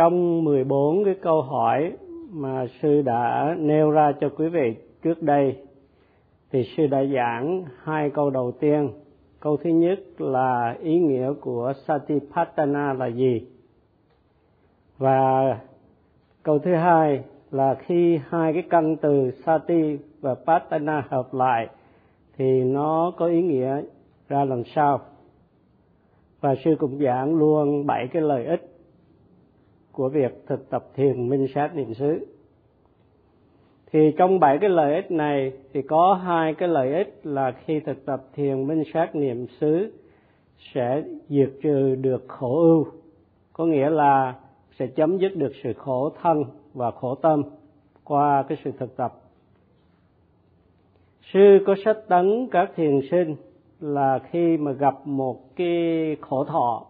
trong 14 cái câu hỏi mà sư đã nêu ra cho quý vị trước đây, thì sư đã giảng hai câu đầu tiên. Câu thứ nhất là ý nghĩa của satipatthana là gì? Và câu thứ hai là khi hai cái căn từ sati và patana hợp lại, thì nó có ý nghĩa ra làm sao? Và sư cũng giảng luôn bảy cái lợi ích của việc thực tập thiền minh sát niệm xứ. Thì trong bảy cái lợi ích này thì có hai cái lợi ích là khi thực tập thiền minh sát niệm xứ sẽ diệt trừ được khổ ưu, có nghĩa là sẽ chấm dứt được sự khổ thân và khổ tâm qua cái sự thực tập. Sư có sách tấn các thiền sinh là khi mà gặp một cái khổ thọ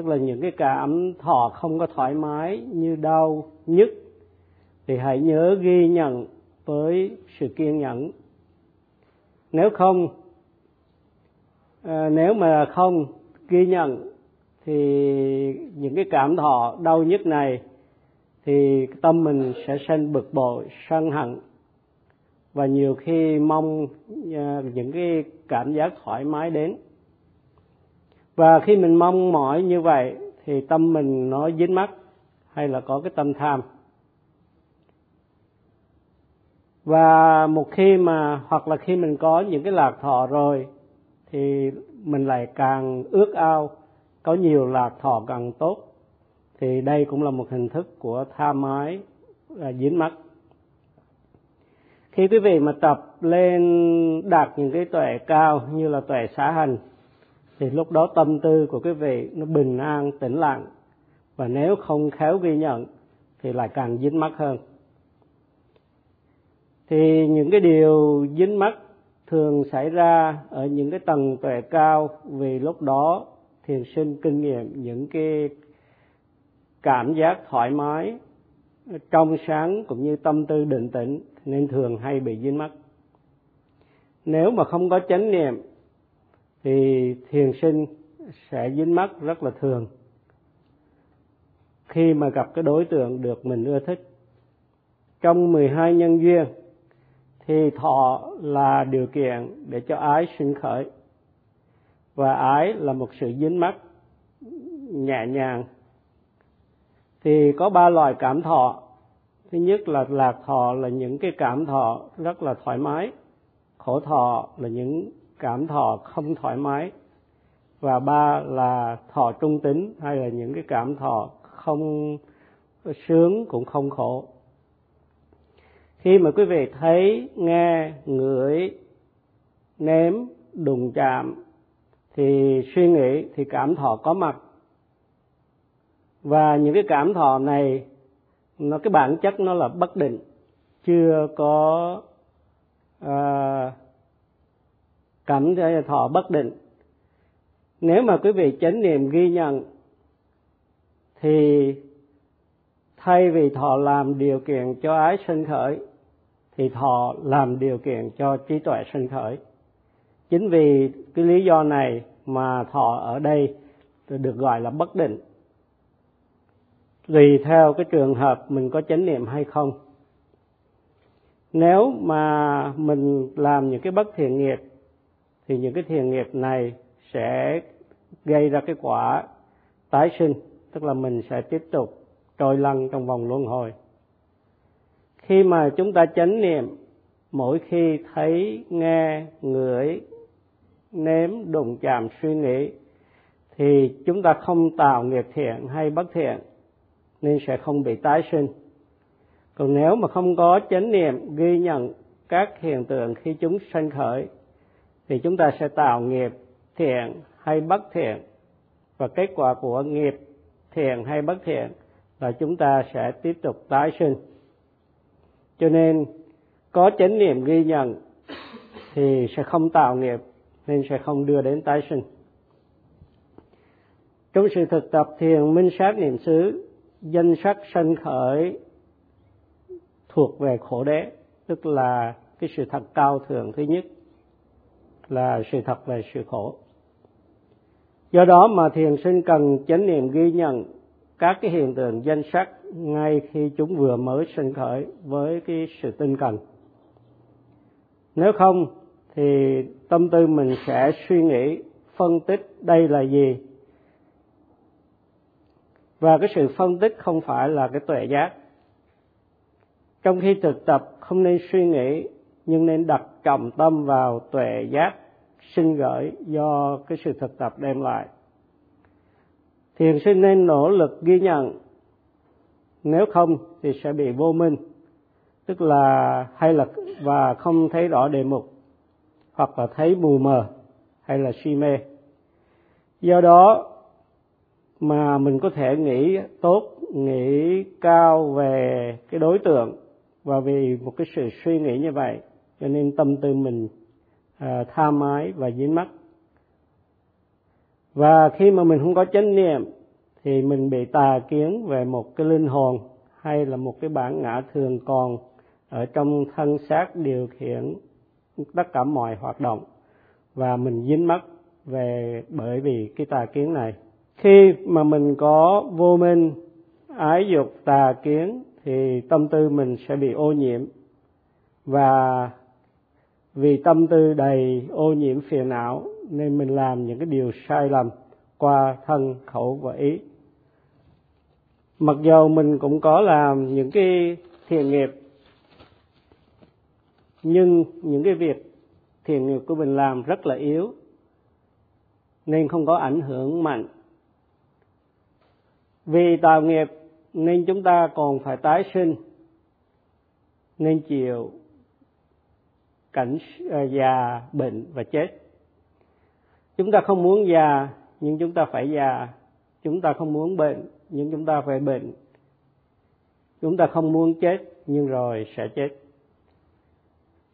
tức là những cái cảm thọ không có thoải mái như đau nhức thì hãy nhớ ghi nhận với sự kiên nhẫn. Nếu không à, nếu mà không ghi nhận thì những cái cảm thọ đau nhức này thì tâm mình sẽ sinh bực bội sân hận. Và nhiều khi mong ờ, những cái cảm giác thoải mái đến và khi mình mong mỏi như vậy, thì tâm mình nó dính mắc hay là có cái tâm tham. Và một khi mà, hoặc là khi mình có những cái lạc thọ rồi, thì mình lại càng ước ao có nhiều lạc thọ càng tốt. Thì đây cũng là một hình thức của tha mái và dính mắc. Khi quý vị mà tập lên đạt những cái tuệ cao như là tuệ xá hành thì lúc đó tâm tư của quý vị nó bình an, tĩnh lặng. Và nếu không khéo ghi nhận thì lại càng dính mắc hơn. Thì những cái điều dính mắc thường xảy ra ở những cái tầng tuệ cao vì lúc đó thiền sinh kinh nghiệm những cái cảm giác thoải mái trong sáng cũng như tâm tư định tĩnh nên thường hay bị dính mắc. Nếu mà không có chánh niệm thì thiền sinh sẽ dính mắc rất là thường. Khi mà gặp cái đối tượng được mình ưa thích. Trong 12 nhân duyên, thì thọ là điều kiện để cho ái sinh khởi. Và ái là một sự dính mắc, nhẹ nhàng. Thì có ba loại cảm thọ. Thứ nhất là lạc thọ là những cái cảm thọ rất là thoải mái. Khổ thọ là những cảm thọ không thoải mái. Và ba là thọ trung tính hay là những cái cảm thọ không sướng cũng không khổ. Khi mà quý vị thấy nghe ngửi nếm đụng chạm thì suy nghĩ thì cảm thọ có mặt. Và những cái cảm thọ này nó cái bản chất nó là bất định chưa có uh, cảm thọ bất định. Nếu mà quý vị chánh niệm ghi nhận, thì thay vì thọ làm điều kiện cho ái sinh khởi, thì thọ làm điều kiện cho trí tuệ sinh khởi. Chính vì cái lý do này mà thọ ở đây được gọi là bất định. Tùy theo cái trường hợp mình có chánh niệm hay không. Nếu mà mình làm những cái bất thiện nghiệp thì những cái thiện nghiệp này sẽ gây ra cái quả tái sinh, tức là mình sẽ tiếp tục trôi lăn trong vòng luân hồi. Khi mà chúng ta chánh niệm, mỗi khi thấy, nghe, ngửi, nếm, đụng chạm, suy nghĩ, thì chúng ta không tạo nghiệp thiện hay bất thiện, nên sẽ không bị tái sinh. Còn nếu mà không có chánh niệm ghi nhận các hiện tượng khi chúng sanh khởi thì chúng ta sẽ tạo nghiệp thiện hay bất thiện. Và kết quả của nghiệp thiện hay bất thiện là chúng ta sẽ tiếp tục tái sinh. Cho nên, có chánh niệm ghi nhận thì sẽ không tạo nghiệp, nên sẽ không đưa đến tái sinh. Trong sự thực tập thiền minh sát niệm xứ, danh sắc sanh khởi thuộc về khổ đế, tức là cái sự thật cao thượng thứ nhất là sự thật về sự khổ. Do đó mà thiền sinh cần chánh niệm ghi nhận các cái hiện tượng danh sắc ngay khi chúng vừa mới sinh khởi với cái sự tinh cần. Nếu không, thì tâm tư mình sẽ suy nghĩ, phân tích đây là gì. Và cái sự phân tích không phải là cái tuệ giác. Trong khi thực tập, không nên suy nghĩ, nhưng nên đặt trọng tâm vào tuệ giác sinh gửi do cái sự thực tập đem lại. Thiền sinh nên nỗ lực ghi nhận. Nếu không thì sẽ bị vô minh, tức là hay là và không thấy rõ đề mục, hoặc là thấy mù mờ hay là si mê. Do đó mà mình có thể nghĩ tốt, nghĩ cao về cái đối tượng và vì một cái sự suy nghĩ như vậy, cho nên tâm tư mình à, tham ái và dính mắc và khi mà mình không có chánh niệm thì mình bị tà kiến về một cái linh hồn hay là một cái bản ngã thường còn ở trong thân xác điều khiển tất cả mọi hoạt động. Và mình dính mắc về bởi vì cái tà kiến này. Khi mà mình có vô minh ái dục tà kiến thì tâm tư mình sẽ bị ô nhiễm. Và vì tâm tư đầy ô nhiễm phiền não, nên mình làm những cái điều sai lầm qua thân khẩu và ý. Mặc dù mình cũng có làm những cái thiện nghiệp, nhưng những cái việc thiện nghiệp của mình làm rất là yếu, nên không có ảnh hưởng mạnh. Vì tạo nghiệp, nên chúng ta còn phải tái sinh, nên chịu cảnh ờ, già, bệnh và chết. Chúng ta không muốn già, nhưng chúng ta phải già. Chúng ta không muốn bệnh, nhưng chúng ta phải bệnh. Chúng ta không muốn chết, nhưng rồi sẽ chết.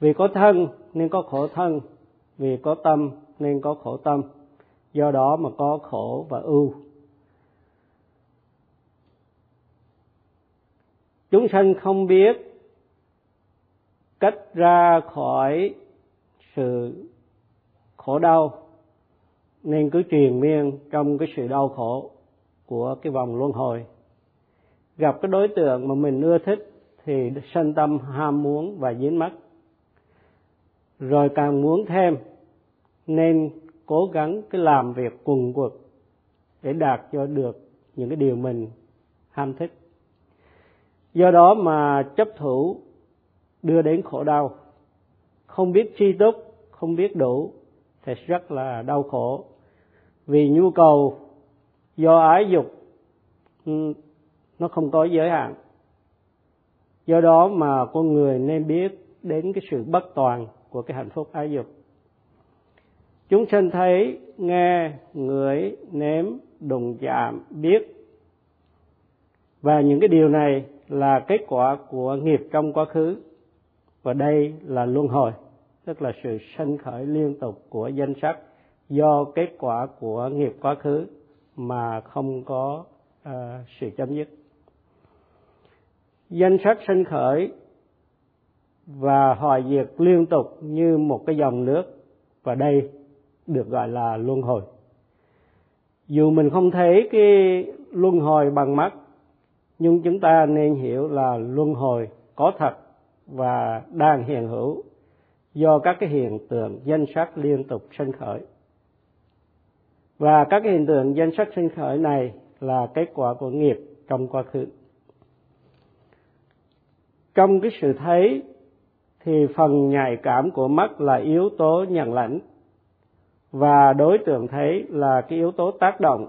Vì có thân, nên có khổ thân. Vì có tâm, nên có khổ tâm. Do đó mà có khổ và ưu. Chúng sanh không biết cách ra khỏi sự khổ đau. Nên cứ truyền miên trong cái sự đau khổ của cái vòng luân hồi. Gặp cái đối tượng mà mình ưa thích thì sanh tâm ham muốn và dính mắc. Rồi càng muốn thêm, nên cố gắng cái làm việc cùng quật để đạt cho được những cái điều mình ham thích. Do đó mà chấp thủ đưa đến khổ đau. Không biết tri túc không biết đủ, thì rất là đau khổ. Vì nhu cầu, do ái dục ừ, nó không có giới hạn. Do đó mà con người nên biết đến cái sự bất toàn của cái hạnh phúc ái dục. Chúng sanh thấy nghe ngửi nếm, đụng chạm, biết. Và những cái điều này là kết quả của nghiệp trong quá khứ và đây là luân hồi tức là sự sanh khởi liên tục của danh sắc do kết quả của nghiệp quá khứ mà không có uh, sự chấm dứt. Danh sắc sanh khởi và hòa diệt liên tục như một cái dòng nước và đây được gọi là luân hồi. Dù mình không thấy cái luân hồi bằng mắt nhưng chúng ta nên hiểu là luân hồi có thật và đang hiện hữu do các cái hiện tượng danh sắc liên tục sinh khởi. Và các cái hiện tượng danh sắc sinh khởi này là kết quả của nghiệp trong quá khứ. Trong cái sự thấy thì phần nhạy cảm của mắt là yếu tố nhận lãnh và đối tượng thấy là cái yếu tố tác động.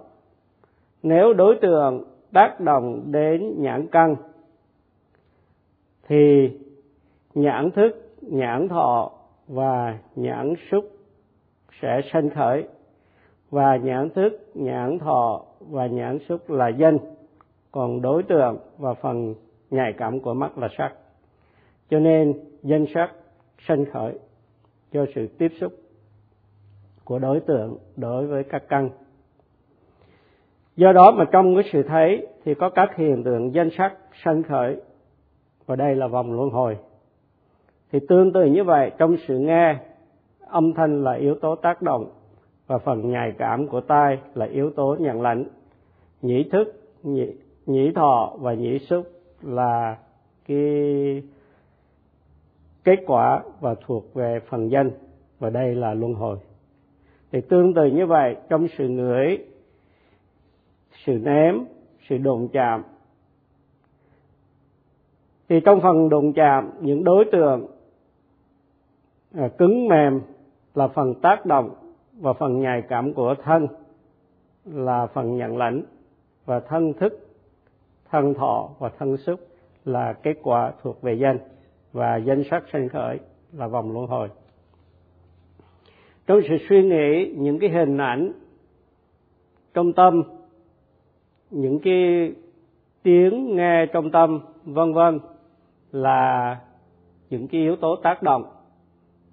Nếu đối tượng tác động đến nhãn căn thì nhãn thức, nhãn thọ và nhãn xúc sẽ sanh khởi. Và nhãn thức, nhãn thọ và nhãn xúc là danh. Còn đối tượng và phần nhạy cảm của mắt là sắc. Cho nên danh sắc sanh khởi do sự tiếp xúc của đối tượng đối với các căn. Do đó mà trong cái sự thấy thì có các hiện tượng danh sắc sanh khởi. Và đây là vòng luân hồi thì tương tự như vậy, trong sự nghe, âm thanh là yếu tố tác động và phần nhạy cảm của tai là yếu tố nhận lãnh. Nhĩ thức, nhĩ nhĩ thọ và nhĩ xúc là cái kết quả và thuộc về phần danh, và đây là luân hồi. Thì tương tự như vậy, trong sự ngửi, sự ném sự đụng chạm, thì trong phần đụng chạm, những đối tượng à, cứng mềm là phần tác động và phần nhạy cảm của thân là phần nhận lãnh và thân thức thân thọ và thân xúc là kết quả thuộc về danh và danh sắc sinh khởi là vòng luân hồi. Trong sự suy nghĩ những cái hình ảnh trong tâm những cái tiếng nghe trong tâm vân vân là những cái yếu tố tác động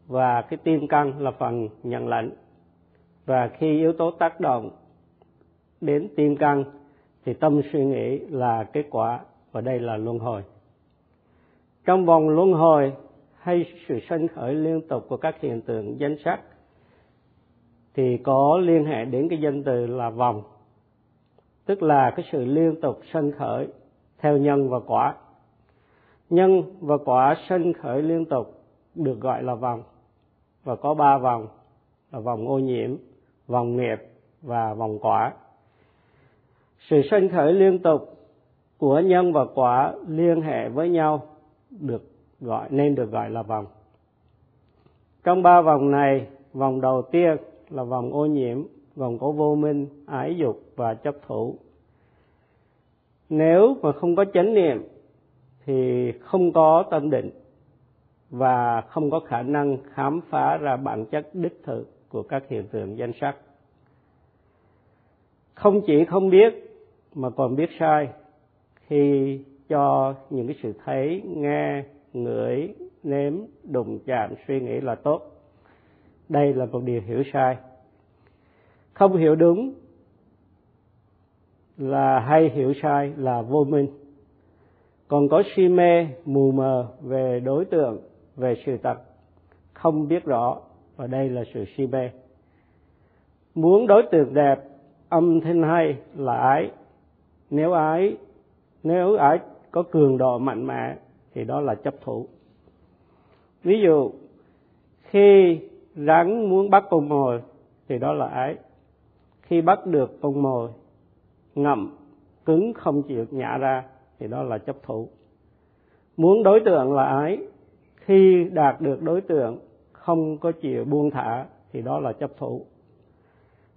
và cái tim căn là phần nhận lãnh và khi yếu tố tác động đến tim căn, thì tâm suy nghĩ là kết quả, và đây là luân hồi. Trong vòng luân hồi hay sự sanh khởi liên tục của các hiện tượng danh sắc, thì có liên hệ đến cái danh từ là vòng. Tức là cái sự liên tục sanh khởi theo nhân và quả. Nhân và quả sanh khởi liên tục được gọi là vòng và có ba vòng, là vòng ô nhiễm, vòng nghiệp và vòng quả. Sự sanh khởi liên tục của nhân và quả liên hệ với nhau được gọi, nên được gọi là vòng. Trong ba vòng này, vòng đầu tiên là vòng ô nhiễm, vòng có vô minh, ái dục và chấp thủ. Nếu mà không có chánh niệm thì không có tâm định và không có khả năng khám phá ra bản chất đích thực của các hiện tượng danh sắc. Không chỉ không biết, mà còn biết sai, khi cho những cái sự thấy, nghe, ngửi, nếm, đụng chạm, suy nghĩ là tốt. Đây là một điều hiểu sai. Không hiểu đúng là hay hiểu sai là vô minh. Còn có si mê, mù mờ về đối tượng về sự thật, không biết rõ, và đây là sự si mê. Muốn đối tượng đẹp, âm thanh hay là ái, nếu ái nếu ái có cường độ mạnh mẽ, thì đó là chấp thủ. Ví dụ, khi rắn muốn bắt con mồi, thì đó là ái. Khi bắt được con mồi, ngậm, cứng không chịu nhả ra, thì đó là chấp thủ. Muốn đối tượng là ái khi đạt được đối tượng không có chịu buông thả, thì đó là chấp thủ.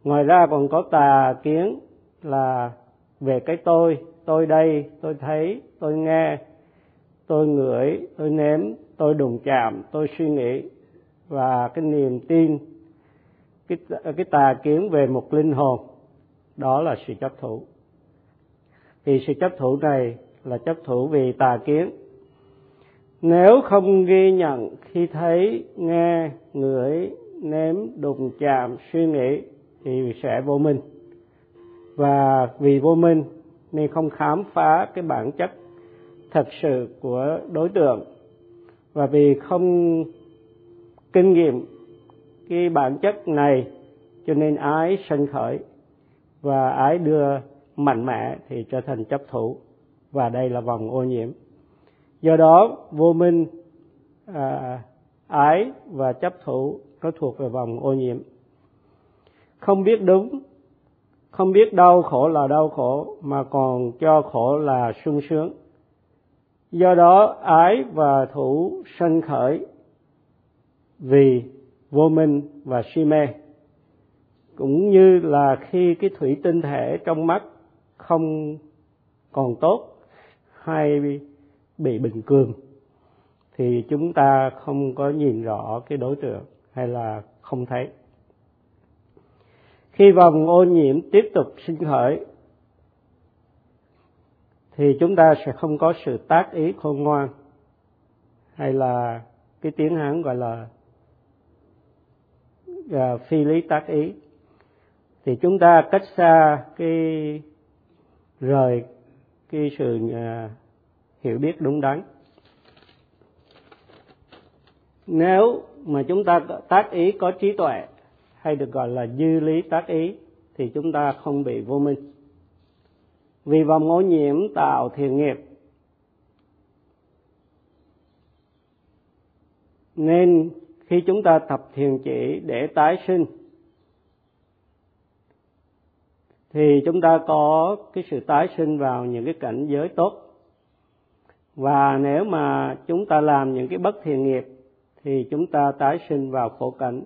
Ngoài ra còn có tà kiến là về cái tôi tôi đây, tôi thấy, tôi nghe, tôi ngửi, tôi nếm, tôi đụng chạm, tôi suy nghĩ và cái niềm tin, cái cái tà kiến về một linh hồn, đó là sự chấp thủ. Thì sự chấp thủ này là chấp thủ vì tà kiến nếu không ghi nhận, khi thấy nghe, ngửi, nếm, đụng, chạm, suy nghĩ thì sẽ vô minh. Và vì vô minh nên không khám phá cái bản chất thật sự của đối tượng. Và vì không kinh nghiệm cái bản chất này, cho nên ái sanh khởi. Và ái đưa mạnh mẽ thì trở thành chấp thủ. Và đây là vòng ô nhiễm do đó vô minh à, ái và chấp thủ nó thuộc về vòng ô nhiễm. Không biết đúng không biết đau khổ là đau khổ mà còn cho khổ là sung sướng. Do đó ái và thủ sanh khởi vì vô minh và si mê. Cũng như là khi cái thủy tinh thể trong mắt không còn tốt hay bị bình cường thì chúng ta không có nhìn rõ cái đối tượng hay là không thấy. Khi vòng ô nhiễm tiếp tục sinh khởi thì chúng ta sẽ không có sự tác ý khôn ngoan hay là cái tiếng hán gọi là uh, phi lý tác ý. Thì chúng ta cách xa cái rời cái sự uh, hiểu biết đúng đắn. Nếu mà chúng ta tác ý có trí tuệ hay được gọi là dư lý tác ý, thì chúng ta không bị vô minh. Vì vòng ô nhiễm tạo thiện nghiệp, nên khi chúng ta tập thiền chỉ để tái sinh, thì chúng ta có cái sự tái sinh vào những cái cảnh giới tốt và nếu mà chúng ta làm những cái bất thiện nghiệp, thì chúng ta tái sinh vào khổ cảnh.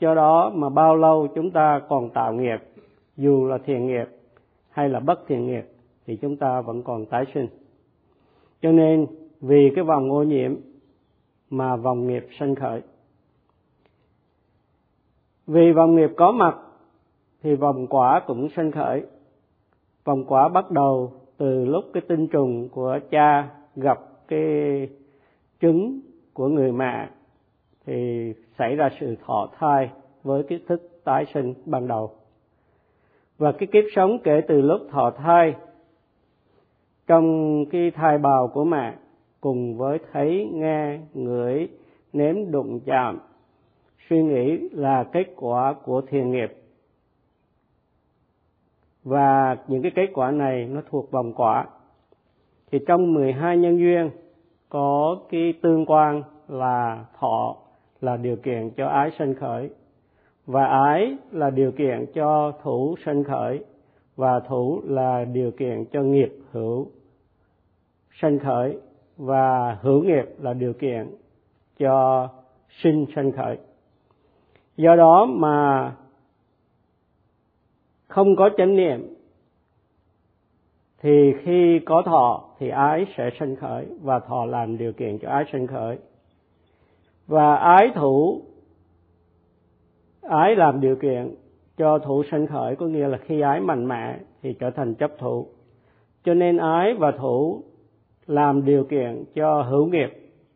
Do đó mà bao lâu chúng ta còn tạo nghiệp, dù là thiện nghiệp hay là bất thiện nghiệp, thì chúng ta vẫn còn tái sinh. Cho nên, vì cái vòng ô nhiễm mà vòng nghiệp sanh khởi. Vì vòng nghiệp có mặt, thì vòng quả cũng sanh khởi. Vòng quả bắt đầu từ lúc cái tinh trùng của cha gặp cái trứng của người mẹ thì xảy ra sự thọ thai với cái thức tái sinh ban đầu. Và cái kiếp sống kể từ lúc thọ thai, trong cái thai bào của mẹ cùng với thấy, nghe, ngửi, nếm, đụng, chạm, suy nghĩ là kết quả của thiền nghiệp. Và những cái kết quả này nó thuộc vòng quả thì trong 12 nhân duyên, có cái tương quan là thọ là điều kiện cho ái sanh khởi, và ái là điều kiện cho thủ sanh khởi, và thủ là điều kiện cho nghiệp hữu sanh khởi, và hữu nghiệp là điều kiện cho sinh sanh khởi. Do đó mà không có chánh niệm thì khi có thọ, thì ái sẽ sanh khởi và thọ làm điều kiện cho ái sanh khởi. Và ái thủ, ái làm điều kiện cho thủ sanh khởi, có nghĩa là khi ái mạnh mẽ thì trở thành chấp thủ. Cho nên ái và thủ làm điều kiện cho hữu nghiệp,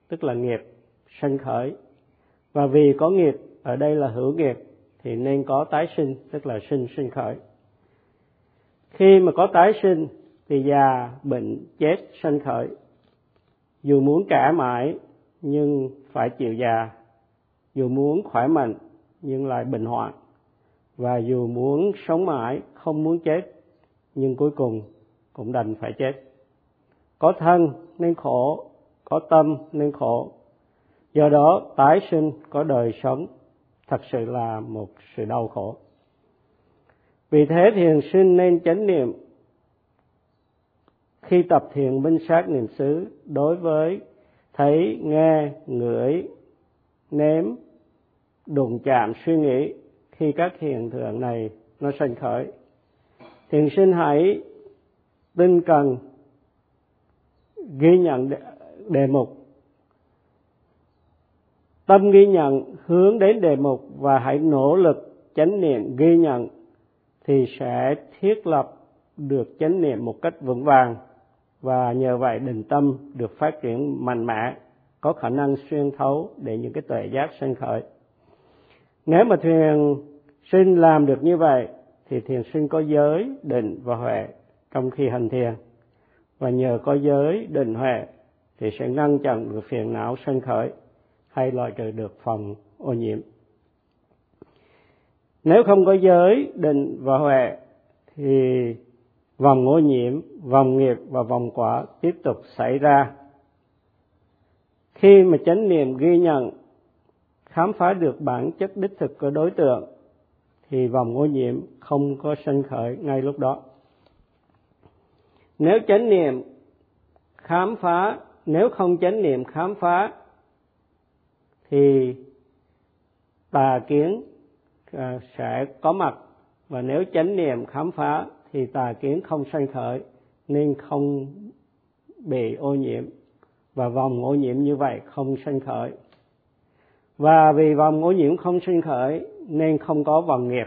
tức là nghiệp sanh khởi. Và vì có nghiệp, ở đây là hữu nghiệp, thì nên có tái sinh, tức là sinh sinh khởi. Khi mà có tái sinh thì già, bệnh, chết, sanh khởi. Dù muốn cả mãi, nhưng phải chịu già. Dù muốn khỏe mạnh, nhưng lại bệnh hoạn. Và dù muốn sống mãi, không muốn chết, nhưng cuối cùng cũng đành phải chết. Có thân nên khổ, có tâm nên khổ. Do đó, tái sinh, có đời sống, thật sự là một sự đau khổ. Vì thế thiền sinh nên chánh niệm khi tập thiền minh sát niệm xứ, đối với thấy nghe, ngửi, nếm, đụng chạm, suy nghĩ, khi các hiện tượng này nó sanh khởi. Thiền sinh hãy tinh cần ghi nhận đề mục. Tâm ghi nhận, hướng đến đề mục và hãy nỗ lực chánh niệm ghi nhận thì sẽ thiết lập được chánh niệm một cách vững vàng và nhờ vậy định tâm được phát triển mạnh mẽ, có khả năng xuyên thấu để những cái tuệ giác sinh khởi. Nếu mà thiền sinh làm được như vậy, thì thiền sinh có giới định và huệ trong khi hành thiền. Và nhờ có giới định huệ, thì sẽ ngăn chặn được phiền não sinh khởi, hay loại trừ được phần ô nhiễm. Nếu không có giới định và huệ, thì vòng ô nhiễm vòng nghiệp và vòng quả tiếp tục xảy ra. Khi mà chánh niệm ghi nhận, khám phá được bản chất đích thực của đối tượng, thì vòng ô nhiễm không có sanh khởi ngay lúc đó. Nếu chánh niệm khám phá, nếu không chánh niệm khám phá, thì tà kiến à, sẽ có mặt. Và nếu chánh niệm khám phá thì tà kiến không sanh khởi, nên không bị ô nhiễm. Và vòng ô nhiễm như vậy không sanh khởi. Và vì vòng ô nhiễm không sinh khởi, nên không có vòng nghiệp,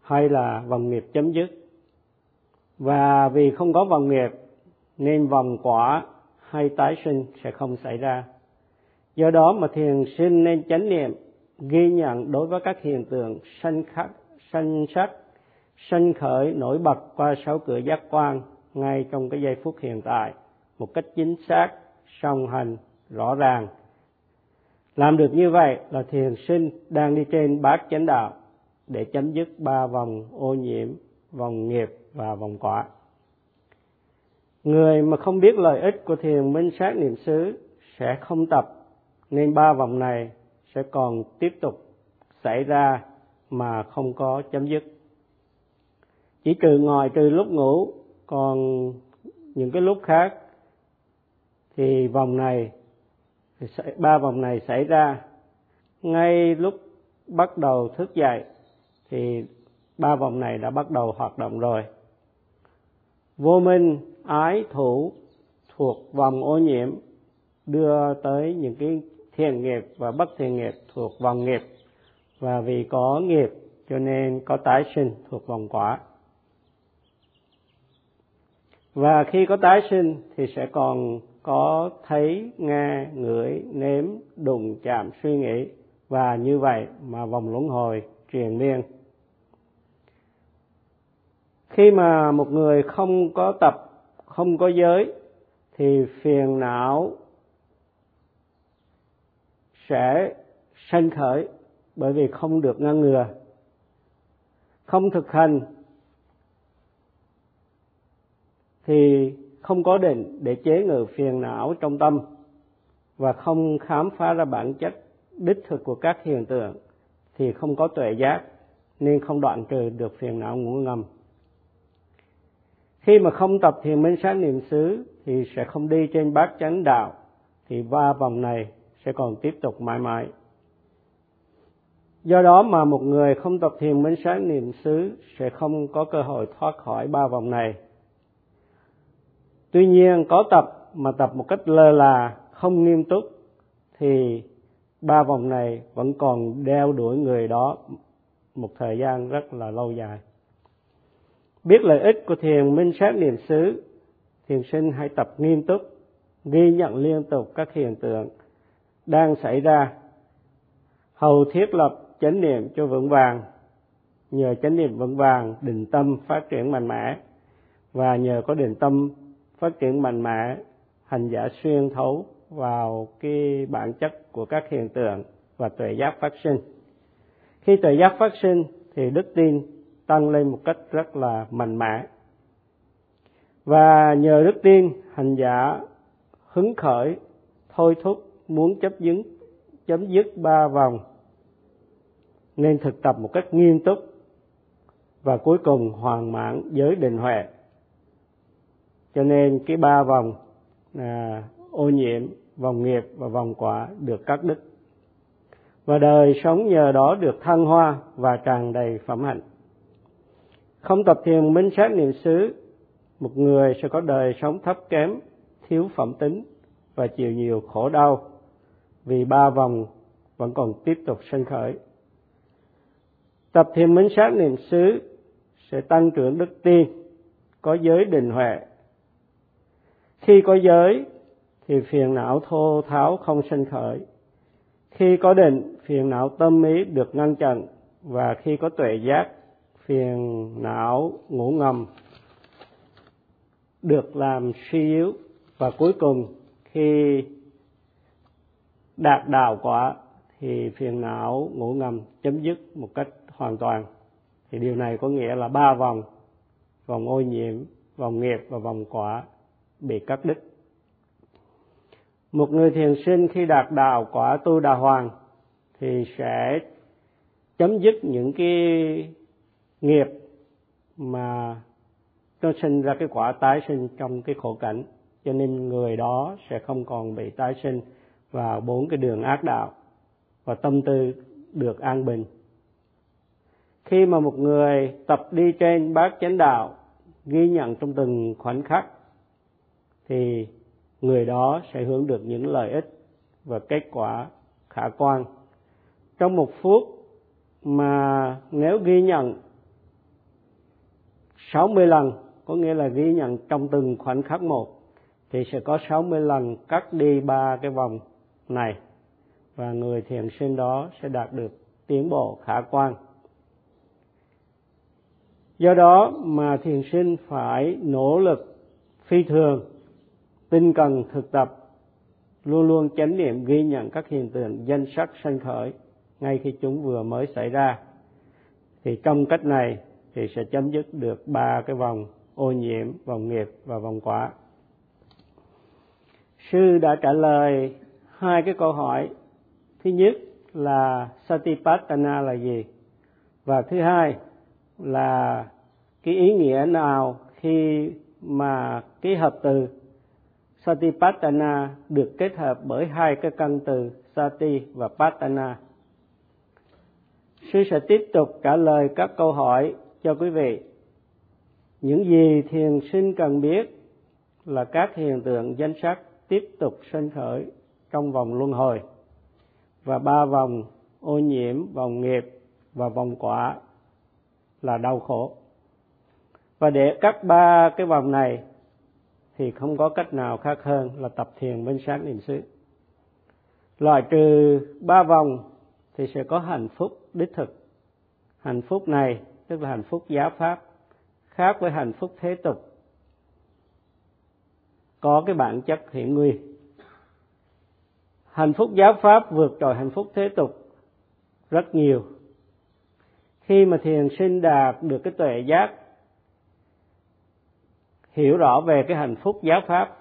hay là vòng nghiệp chấm dứt. Và vì không có vòng nghiệp, nên vòng quả hay tái sinh sẽ không xảy ra. Do đó mà thiền sinh nên chánh niệm, ghi nhận đối với các hiện tượng sanh khắc, sanh sắc sanh khởi nổi bật qua sáu cửa giác quan ngay trong cái giây phút hiện tại, một cách chính xác, song hành, rõ ràng. Làm được như vậy là thiền sinh đang đi trên bát chánh đạo để chấm dứt ba vòng ô nhiễm, vòng nghiệp và vòng quả. Người mà không biết lợi ích của thiền minh sát niệm xứ sẽ không tập, nên ba vòng này sẽ còn tiếp tục xảy ra mà không có chấm dứt chỉ trừ ngồi trừ lúc ngủ, còn những cái lúc khác thì vòng này ba vòng này xảy ra. Ngay lúc bắt đầu thức dậy thì ba vòng này đã bắt đầu hoạt động rồi. Vô minh, ái thủ thuộc vòng ô nhiễm, đưa tới những cái thiện nghiệp và bất thiện nghiệp thuộc vòng nghiệp. Và vì có nghiệp cho nên có tái sinh thuộc vòng quả và khi có tái sinh thì sẽ còn có thấy, nghe, ngửi, nếm, đụng, chạm, suy nghĩ. Và như vậy mà vòng luân hồi, triền miên. Khi mà một người không có tập, không có giới, thì phiền não sẽ sanh khởi bởi vì không được ngăn ngừa. Không thực hành thì không có định để chế ngự phiền não trong tâm và không khám phá ra bản chất đích thực của các hiện tượng thì không có tuệ giác, nên không đoạn trừ được phiền não ngủ ngầm. Khi mà không tập thiền minh sát niệm xứ thì sẽ không đi trên bát chánh đạo, thì ba vòng này sẽ còn tiếp tục mãi mãi. Do đó mà một người không tập thiền minh sát niệm xứ sẽ không có cơ hội thoát khỏi ba vòng này tuy nhiên có tập mà tập một cách lơ là, không nghiêm túc, thì ba vòng này vẫn còn đeo đuổi người đó một thời gian rất là lâu dài. Biết lợi ích của thiền minh sát niệm xứ, thiền sinh hãy tập nghiêm túc, ghi nhận liên tục các hiện tượng đang xảy ra. Hầu thiết lập chánh niệm cho vững vàng, nhờ chánh niệm vững vàng định tâm phát triển mạnh mẽ, và nhờ có định tâm phát triển mạnh mẽ, hành giả xuyên thấu vào cái bản chất của các hiện tượng và tuệ giác phát sinh. Khi tuệ giác phát sinh thì đức tin tăng lên một cách rất là mạnh mẽ. Và nhờ đức tin, hành giả hứng khởi, thôi thúc, muốn chấp dứng chấm dứt ba vòng, nên thực tập một cách nghiêm túc và cuối cùng hoàn mãn giới định huệ cho nên cái ba vòng à, ô nhiễm vòng nghiệp và vòng quả được cắt đứt. Và đời sống nhờ đó được thăng hoa và tràn đầy phẩm hạnh. Không tập thiền minh sát niệm xứ một người sẽ có đời sống thấp kém thiếu phẩm tính và chịu nhiều khổ đau vì ba vòng vẫn còn tiếp tục sinh khởi. Tập thiền minh sát niệm xứ sẽ tăng trưởng đức tin có giới định huệ khi có giới, thì phiền não thô tháo không sinh khởi. Khi có định, phiền não tâm ý được ngăn chặn. Và khi có tuệ giác, phiền não ngủ ngầm. Được làm suy yếu. Và cuối cùng, khi đạt đạo quả, thì phiền não ngủ ngầm chấm dứt một cách hoàn toàn. Thì điều này có nghĩa là ba vòng. Vòng ô nhiễm, vòng nghiệp và vòng quả bị cắt đứt. Một người thiền sinh khi đạt đạo quả tu đà hoàng thì sẽ chấm dứt những cái nghiệp mà nó sinh ra cái quả tái sinh trong cái khổ cảnh. Cho nên người đó sẽ không còn bị tái sinh vào bốn cái đường ác đạo và tâm tư được an bình. Khi mà một người tập đi trên bát chánh đạo, ghi nhận trong từng khoảnh khắc thì người đó sẽ hưởng được những lợi ích và kết quả khả quan. Trong một phút mà nếu ghi nhận 60 lần, có nghĩa là ghi nhận trong từng khoảnh khắc một, thì sẽ có 60 lần cắt đi ba cái vòng này và người thiền sinh đó sẽ đạt được tiến bộ khả quan. Do đó mà thiền sinh phải nỗ lực phi thường tinh cần thực tập, luôn luôn chánh niệm ghi nhận các hiện tượng danh sắc sanh khởi ngay khi chúng vừa mới xảy ra. Thì trong cách này thì sẽ chấm dứt được ba cái vòng ô nhiễm, vòng nghiệp và vòng quả. Sư đã trả lời hai cái câu hỏi. Thứ nhất là satipatthana là gì? Và thứ hai là cái ý nghĩa nào khi mà cái hợp từ? Satipatthana được kết hợp bởi hai cái căn từ sati và patana sư sẽ tiếp tục trả lời các câu hỏi cho quý vị. Những gì thiền sinh cần biết là các hiện tượng danh sắc tiếp tục sinh khởi trong vòng luân hồi và ba vòng ô nhiễm, vòng nghiệp và vòng quả là đau khổ. Và để cắt ba cái vòng này thì không có cách nào khác hơn là tập thiền bên sáng niệm xứ. Loại trừ ba vòng thì sẽ có hạnh phúc đích thực. Hạnh phúc này, tức là hạnh phúc giáo pháp, khác với hạnh phúc thế tục. Có cái bản chất hiện nguy. Hạnh phúc giáo pháp vượt trội hạnh phúc thế tục rất nhiều. Khi mà thiền sinh đạt được cái tuệ giác hiểu rõ về cái hạnh phúc giáo pháp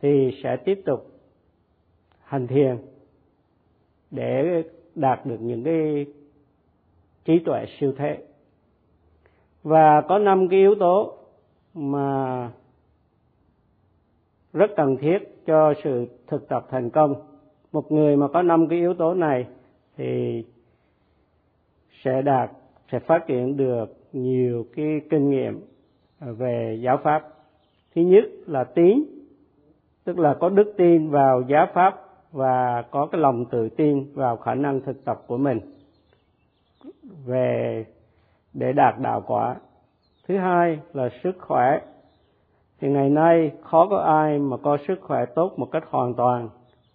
thì sẽ tiếp tục hành thiền để đạt được những cái trí tuệ siêu thế. Và có năm cái yếu tố mà rất cần thiết cho sự thực tập thành công. Một người mà có năm cái yếu tố này thì sẽ đạt, sẽ phát triển được nhiều cái kinh nghiệm về giáo pháp thứ nhất là tín tức là có đức tin vào giá pháp và có cái lòng tự tin vào khả năng thực tập của mình. Về, để đạt đạo quả. Thứ hai là sức khỏe. Thì ngày nay khó có ai mà có sức khỏe tốt một cách hoàn toàn.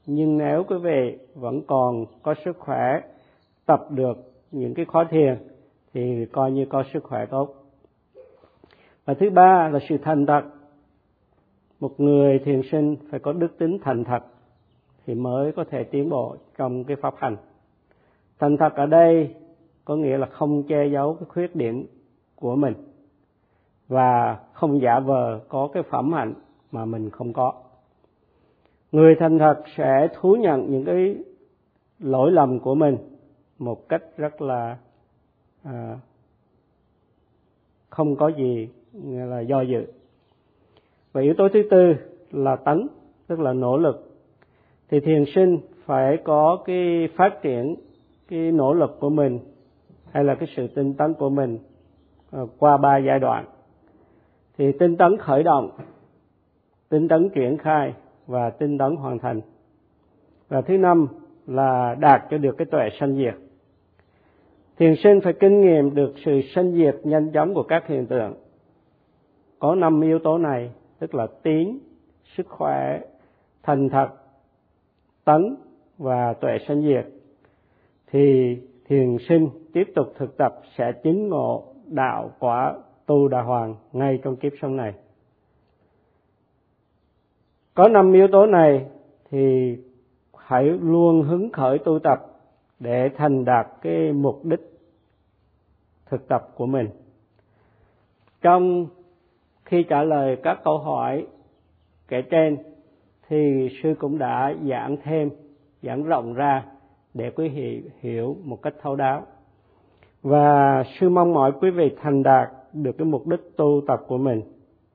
Nhưng nếu quý vị vẫn còn có sức khỏe, tập được những cái khó thiền, thì coi như có sức khỏe tốt. Và thứ ba là sự thành thật một người thiền sinh phải có đức tính thành thật thì mới có thể tiến bộ trong cái pháp hành. Thành thật ở đây có nghĩa là không che giấu cái khuyết điểm của mình và không giả vờ có cái phẩm hạnh mà mình không có. Người thành thật sẽ thú nhận những cái lỗi lầm của mình một cách rất là à, không có gì là do dự và yếu tố thứ tư là tánh tức là nỗ lực. Thì thiền sinh phải có cái phát triển cái nỗ lực của mình hay là cái sự tinh tấn của mình à, qua ba giai đoạn. Thì tinh tấn khởi động, tinh tấn triển khai và tinh tấn hoàn thành. Và thứ năm là đạt cho được cái tuệ sanh diệt. Thiền sinh phải kinh nghiệm được sự sanh diệt nhanh chóng của các hiện tượng. Có năm yếu tố này tức là tín sức khỏe thành thật, tấn và tuệ sanh diệt. Thì thiền sinh tiếp tục thực tập sẽ chứng ngộ đạo quả tu đà hoàng ngay trong kiếp sống này. Có năm yếu tố này thì hãy luôn hứng khởi tu tập để thành đạt cái mục đích thực tập của mình. Trong khi trả lời các câu hỏi kể trên, thì sư cũng đã giảng thêm, giảng rộng ra để quý vị hiểu một cách thấu đáo. Và sư mong mỏi quý vị thành đạt được cái mục đích tu tập của mình.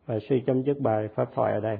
Và sư chấm dứt bài pháp thoại ở đây.